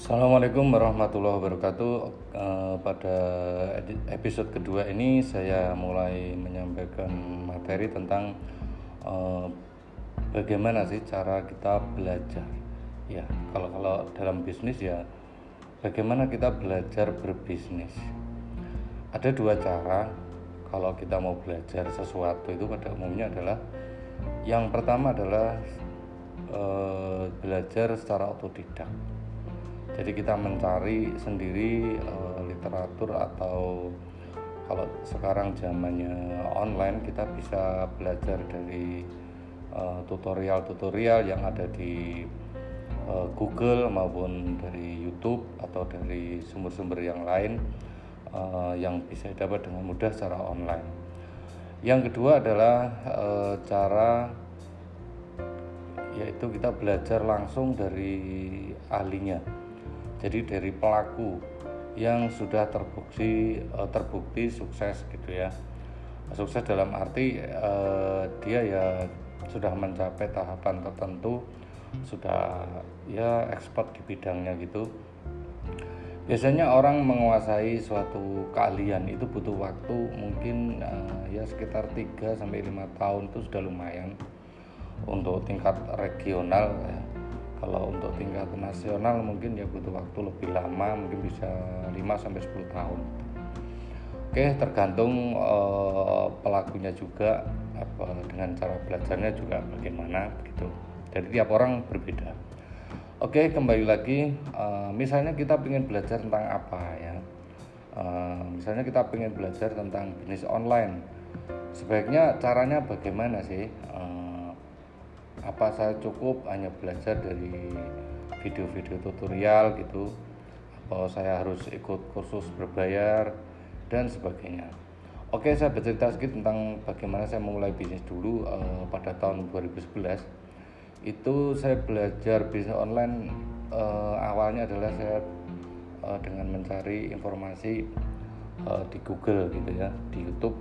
Assalamualaikum warahmatullahi wabarakatuh. Eh, pada episode kedua ini saya mulai menyampaikan materi tentang eh, bagaimana sih cara kita belajar. Ya, kalau kalau dalam bisnis ya bagaimana kita belajar berbisnis. Ada dua cara kalau kita mau belajar sesuatu itu pada umumnya adalah yang pertama adalah eh, belajar secara otodidak jadi kita mencari sendiri uh, literatur atau kalau sekarang zamannya online kita bisa belajar dari uh, tutorial-tutorial yang ada di uh, Google maupun dari YouTube atau dari sumber-sumber yang lain uh, yang bisa dapat dengan mudah secara online. Yang kedua adalah uh, cara yaitu kita belajar langsung dari ahlinya jadi dari pelaku yang sudah terbukti eh, terbukti sukses gitu ya. Sukses dalam arti eh, dia ya sudah mencapai tahapan tertentu sudah ya ekspor di bidangnya gitu. Biasanya orang menguasai suatu keahlian itu butuh waktu mungkin eh, ya sekitar 3 sampai 5 tahun itu sudah lumayan untuk tingkat regional ya kalau untuk tingkat nasional mungkin ya butuh waktu lebih lama mungkin bisa 5 sampai 10 tahun. Oke tergantung uh, pelakunya juga apa dengan cara belajarnya juga bagaimana gitu. Jadi tiap orang berbeda. Oke kembali lagi uh, misalnya kita ingin belajar tentang apa ya? Uh, misalnya kita ingin belajar tentang bisnis online. Sebaiknya caranya bagaimana sih apa saya cukup hanya belajar dari video-video tutorial gitu. Atau saya harus ikut kursus berbayar dan sebagainya. Oke saya bercerita sedikit tentang bagaimana saya memulai bisnis dulu uh, pada tahun 2011 itu saya belajar bisnis online uh, awalnya adalah saya uh, dengan mencari informasi uh, di Google gitu ya di YouTube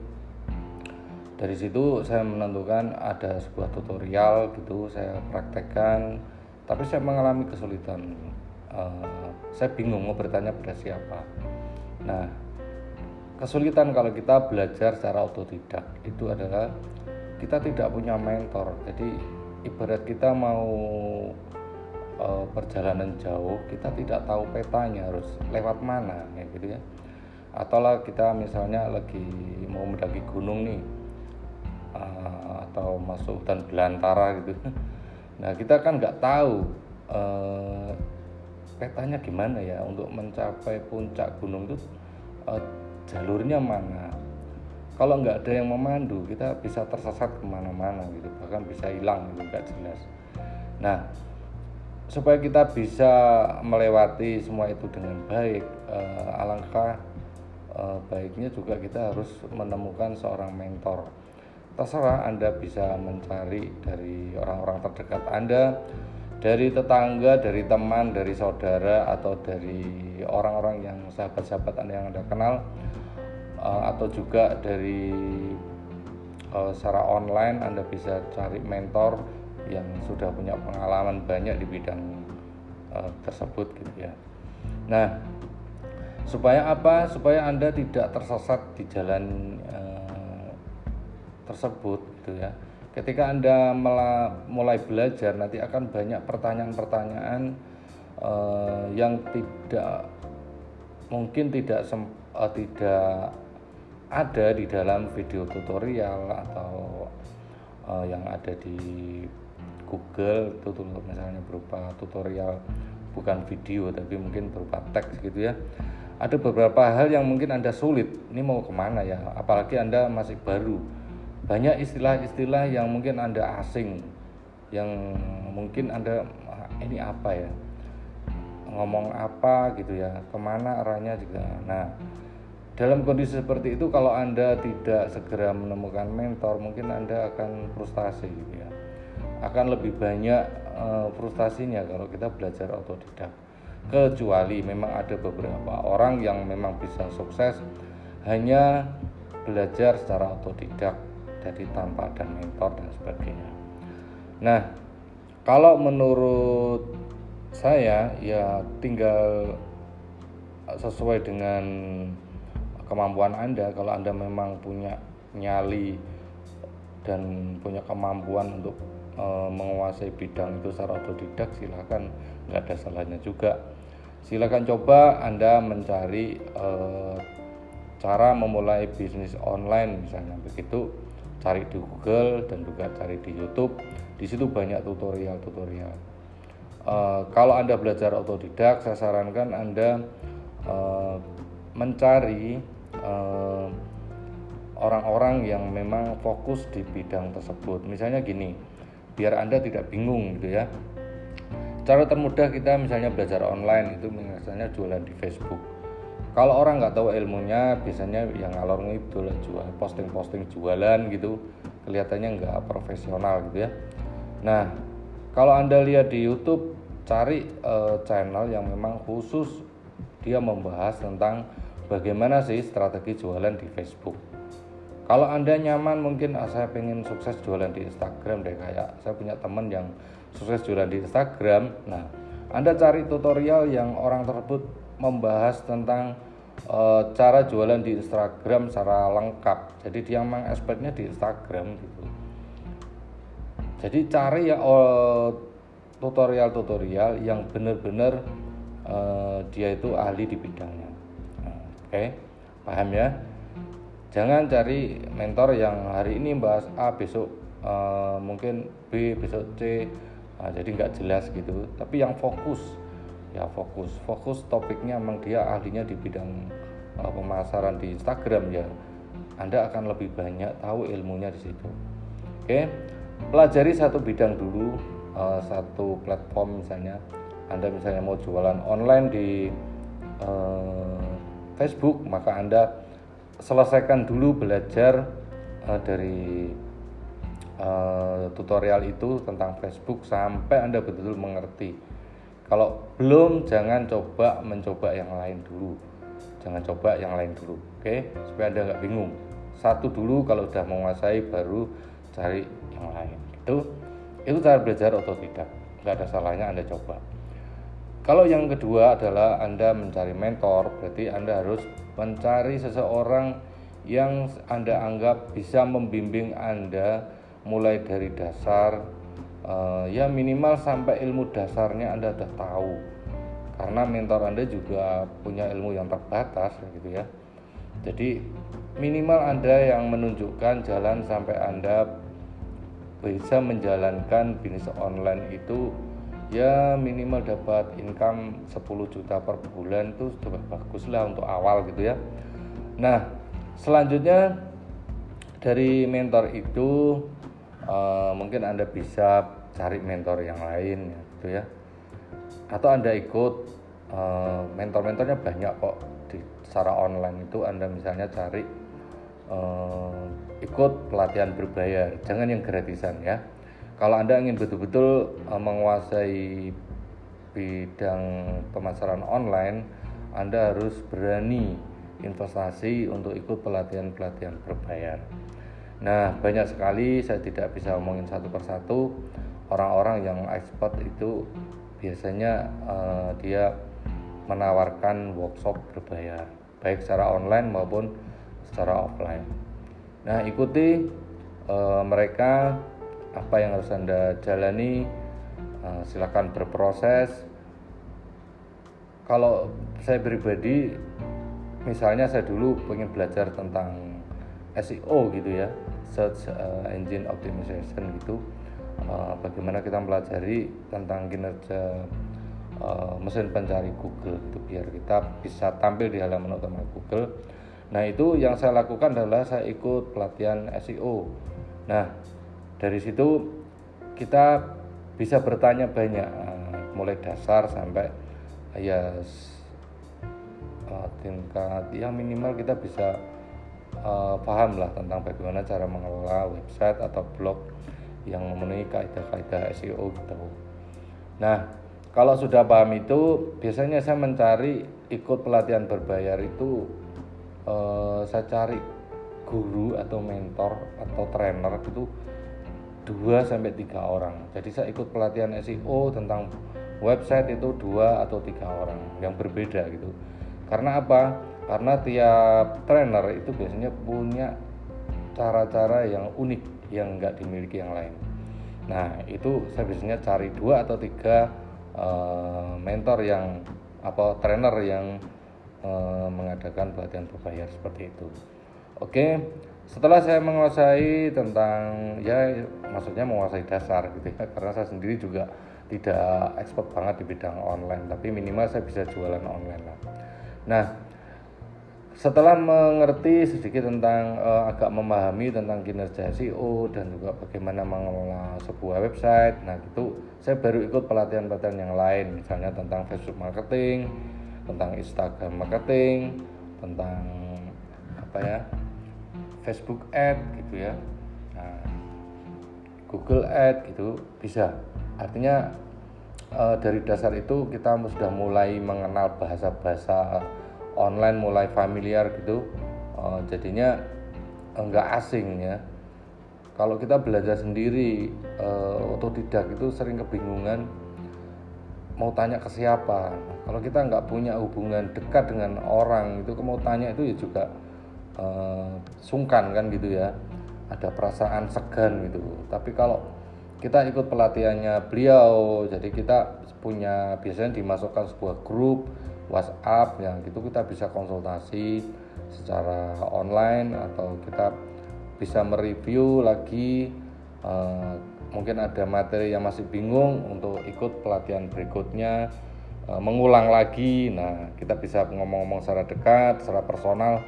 dari situ saya menentukan ada sebuah tutorial gitu saya praktekkan. Tapi saya mengalami kesulitan. Uh, saya bingung mau bertanya pada siapa. Nah kesulitan kalau kita belajar secara otodidak itu adalah kita tidak punya mentor. Jadi ibarat kita mau uh, perjalanan jauh kita tidak tahu petanya harus lewat mana ya gitu ya. Atau lah kita misalnya lagi mau mendaki gunung nih atau masuk hutan belantara gitu. Nah kita kan nggak tahu uh, petanya gimana ya untuk mencapai puncak gunung itu uh, jalurnya mana. Kalau nggak ada yang memandu kita bisa tersesat ke mana-mana gitu bahkan bisa hilang gitu nggak jelas. Nah supaya kita bisa melewati semua itu dengan baik uh, alangkah uh, baiknya juga kita harus menemukan seorang mentor terserah Anda bisa mencari dari orang-orang terdekat Anda, dari tetangga, dari teman, dari saudara, atau dari orang-orang yang sahabat-sahabat Anda yang Anda kenal, eh, atau juga dari uh, secara online Anda bisa cari mentor yang sudah punya pengalaman banyak di bidang uh, tersebut gitu ya. Nah, supaya apa? Supaya Anda tidak tersesat di jalan tersebut gitu ya. Ketika Anda mulai belajar nanti akan banyak pertanyaan-pertanyaan uh, yang tidak mungkin tidak uh, tidak ada di dalam video tutorial atau uh, yang ada di Google itu misalnya berupa tutorial bukan video tapi mungkin berupa teks gitu ya. Ada beberapa hal yang mungkin anda sulit ini mau ke mana ya? Apalagi anda masih baru banyak istilah-istilah yang mungkin anda asing yang mungkin anda ah, ini apa ya? Ngomong apa gitu ya? Ke mana arahnya juga? Nah dalam kondisi seperti itu kalau anda tidak segera menemukan mentor mungkin anda akan frustasi gitu ya. Akan lebih banyak uh, frustasinya kalau kita belajar otodidak. Kecuali memang ada beberapa orang yang memang bisa sukses hanya belajar secara otodidak jadi tanpa ada mentor dan sebagainya. Nah kalau menurut saya ya tinggal sesuai dengan kemampuan Anda. Kalau Anda memang punya nyali dan punya kemampuan untuk e, menguasai bidang itu secara otodidak silahkan nggak ada salahnya juga. Silahkan coba Anda mencari e, cara memulai bisnis online misalnya. Begitu cari di Google dan juga cari di YouTube di situ banyak tutorial-tutorial e, kalau Anda belajar otodidak saya sarankan Anda e, mencari orang-orang yang memang fokus di bidang tersebut. Misalnya gini, biar Anda tidak bingung gitu ya. Cara termudah kita misalnya belajar online itu misalnya jualan di Facebook. Kalau orang nggak tahu ilmunya, biasanya yang ngalor ngidul jual posting-posting jualan gitu, kelihatannya nggak profesional gitu ya. Nah, kalau anda lihat di YouTube, cari uh, channel yang memang khusus dia membahas tentang bagaimana sih strategi jualan di Facebook kalau anda nyaman mungkin ah, saya pengen sukses jualan di Instagram deh kayak saya punya teman yang sukses jualan di Instagram nah anda cari tutorial yang orang tersebut membahas tentang e, cara jualan di Instagram secara lengkap. Jadi dia memang expertnya di Instagram gitu. Jadi cari ya tutorial-tutorial yang benar-benar e, dia itu ahli di bidangnya. Oke okay? paham ya? Jangan cari mentor yang hari ini bahas A besok uh, mungkin B besok C. Nah, jadi nggak jelas gitu. Tapi yang fokus ya fokus. Fokus topiknya memang dia ahlinya di bidang uh, pemasaran di Instagram ya. Anda akan lebih banyak tahu ilmunya di situ. Oke pelajari satu bidang dulu uh, satu platform misalnya. Anda misalnya mau jualan online di uh, Facebook maka Anda selesaikan dulu belajar uh, dari uh, tutorial itu tentang Facebook sampai Anda betul-betul mengerti. Kalau belum jangan coba mencoba yang lain dulu. Jangan coba yang lain dulu, oke? Okay? Supaya Anda nggak bingung. Satu dulu kalau udah menguasai baru cari yang lain. Itu itu cara belajar otodidak. Nggak ada salahnya Anda coba. Kalau yang kedua adalah Anda mencari mentor, berarti Anda harus mencari seseorang yang Anda anggap bisa membimbing Anda mulai dari dasar uh, ya minimal sampai ilmu dasarnya Anda sudah tahu. Karena mentor Anda juga punya ilmu yang terbatas gitu ya. Jadi minimal Anda yang menunjukkan jalan sampai Anda bisa menjalankan bisnis online itu ya minimal dapat income 10 juta per bulan itu sudah bagus lah untuk awal gitu ya nah selanjutnya dari mentor itu uh, mungkin anda bisa cari mentor yang lain gitu ya. Atau anda ikut uh, mentor-mentornya banyak kok di secara online itu. Anda misalnya cari uh, ikut pelatihan berbayar jangan yang gratisan ya. Kalau Anda ingin betul-betul uh, menguasai bidang pemasaran online, Anda harus berani investasi untuk ikut pelatihan-pelatihan berbayar. Nah, banyak sekali saya tidak bisa omongin satu persatu. Orang-orang yang expert itu biasanya uh, dia menawarkan workshop berbayar, baik secara online maupun secara offline. Nah, ikuti uh, mereka apa yang harus anda jalani uh, silakan berproses kalau saya pribadi misalnya saya dulu pengen belajar tentang SEO gitu ya search uh, engine optimization gitu. Uh, bagaimana kita pelajari tentang kinerja uh, mesin pencari Google itu biar kita bisa tampil di halaman utama Google. Nah itu yang saya lakukan adalah saya ikut pelatihan SEO nah dari situ kita bisa bertanya banyak eh, mulai dasar sampai ya uh, tingkat yang minimal kita bisa uh, paham lah tentang bagaimana cara mengelola website atau blog yang memenuhi kaidah-kaidah SEO gitu. Nah, kalau sudah paham itu, biasanya saya mencari ikut pelatihan berbayar itu uh, saya cari guru atau mentor atau trainer itu 2 sampai 3 orang. Jadi saya ikut pelatihan SEO tentang website itu dua atau tiga orang yang berbeda gitu karena apa karena tiap trainer itu biasanya punya cara-cara yang unik yang nggak dimiliki yang lain. Nah itu saya biasanya cari dua atau tiga uh, mentor yang apa trainer yang uh, mengadakan pelatihan berbayar seperti itu. Oke setelah saya menguasai tentang ya maksudnya menguasai dasar gitu ya karena saya sendiri juga tidak expert banget di bidang online tapi minimal saya bisa jualan online lah. Nah setelah mengerti sedikit tentang uh, agak memahami tentang kinerja SEO dan juga bagaimana mengelola sebuah website nah itu saya baru ikut pelatihan-pelatihan yang lain misalnya tentang Facebook marketing tentang Instagram marketing tentang apa ya Facebook Ad gitu ya nah, Google Ad gitu bisa. Artinya e, dari dasar itu kita sudah mulai mengenal bahasa-bahasa online mulai familiar gitu e, jadinya enggak asing ya. Kalau kita belajar sendiri e, otodidak itu sering kebingungan mau tanya ke siapa? Kalau kita nggak punya hubungan dekat dengan orang itu mau tanya itu ya juga uh, sungkan kan gitu ya. Ada perasaan segan gitu. Tapi kalau kita ikut pelatihannya beliau jadi kita punya biasanya dimasukkan sebuah grup WhatsApp yang gitu kita bisa konsultasi secara online atau kita bisa mereview lagi uh, mungkin ada materi yang masih bingung untuk ikut pelatihan berikutnya uh, mengulang lagi. Nah kita bisa ngomong-ngomong secara dekat secara personal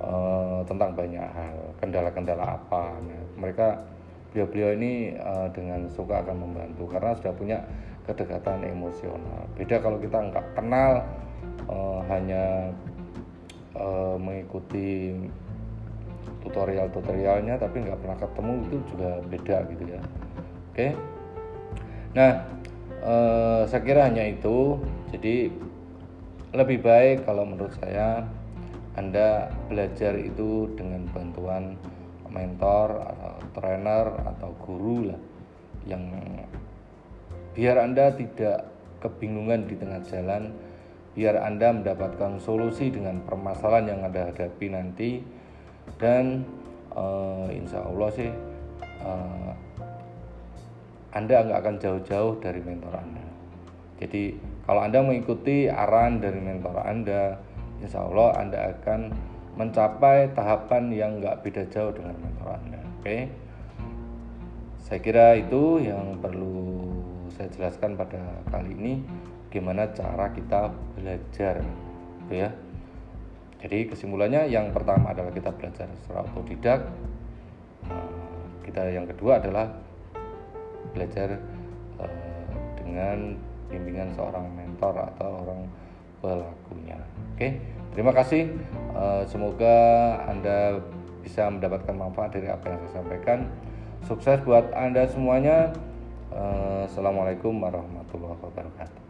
uh, tentang banyak hal kendala-kendala apa. Nah, mereka beliau-beliau ini uh, dengan suka akan membantu karena sudah punya kedekatan emosional. Beda kalau kita nggak kenal uh, hanya uh, mengikuti tutorial-tutorialnya tapi nggak pernah ketemu itu juga beda gitu ya. Oke? Nah uh, saya kira hanya itu. Jadi lebih baik kalau menurut saya anda belajar itu dengan bantuan mentor atau trainer atau guru lah yang biar Anda tidak kebingungan di tengah jalan biar Anda mendapatkan solusi dengan permasalahan yang Anda hadapi nanti dan uh, insya Allah sih uh, Anda nggak akan jauh-jauh dari mentor Anda jadi kalau Anda mengikuti arahan dari mentor Anda insya Allah Anda akan mencapai tahapan yang nggak beda jauh dengan mentor Anda. Oke, okay? saya kira itu yang perlu saya jelaskan pada kali ini gimana cara kita belajar, gitu ya. Jadi kesimpulannya yang pertama adalah kita belajar secara otodidak. Nah, kita yang kedua adalah belajar uh, dengan bimbingan seorang mentor atau orang pelakunya. Oke, terima kasih. Eh, semoga Anda bisa mendapatkan manfaat dari apa yang saya sampaikan. Sukses buat Anda semuanya. Eh, Assalamualaikum warahmatullahi wabarakatuh.